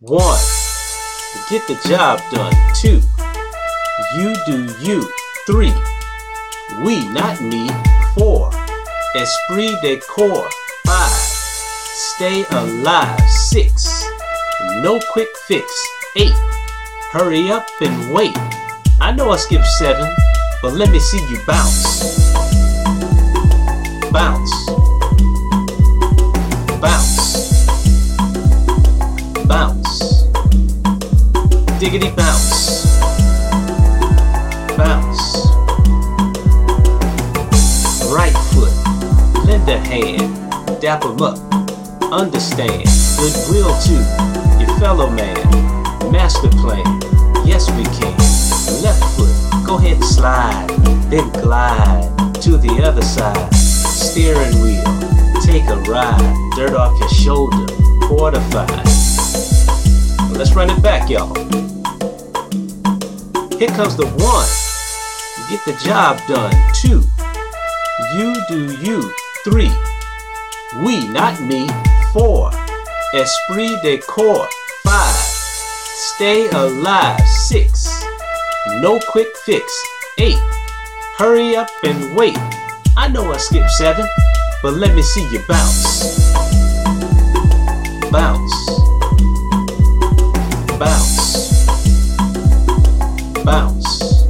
One, get the job done. Two, you do you. Three, we, not me. Four, esprit de corps. Five, stay alive. Six, no quick fix. Eight, hurry up and wait. I know I skipped seven, but let me see you bounce. Diggity bounce. Bounce. Right foot. Lend a hand. dap 'em up. Understand. Goodwill to your fellow man. Master plan. Yes, we can. Left foot. Go ahead and slide. Then glide to the other side. Steering wheel. Take a ride. Dirt off your shoulder. Fortified. Let's run it back, y'all. Here comes the one. Get the job done. Two. You do you. Three. We, not me. Four. Esprit de corps. Five. Stay alive. Six. No quick fix. Eight. Hurry up and wait. I know I skipped seven, but let me see you. Bounce. Bounce. Bounce.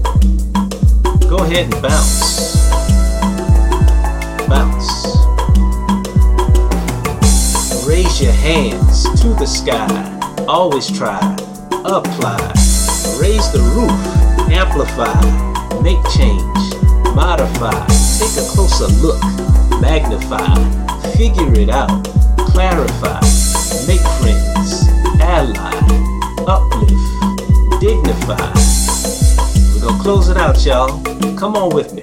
Go ahead and bounce. Bounce. Raise your hands to the sky. Always try. Apply. Raise the roof. Amplify. Make change. Modify. Take a closer look. Magnify. Figure it out. Clarify. Make friends. Ally. Uplift. Dignify. Out, y'all. Come on with me.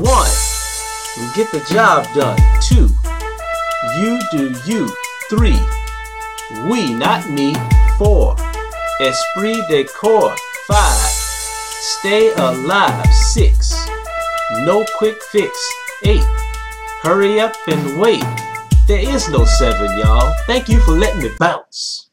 One, get the job done. Two, you do you. Three, we, not me. Four, esprit de corps. Five, stay alive. Six, no quick fix. Eight, hurry up and wait. There is no seven, y'all. Thank you for letting me bounce.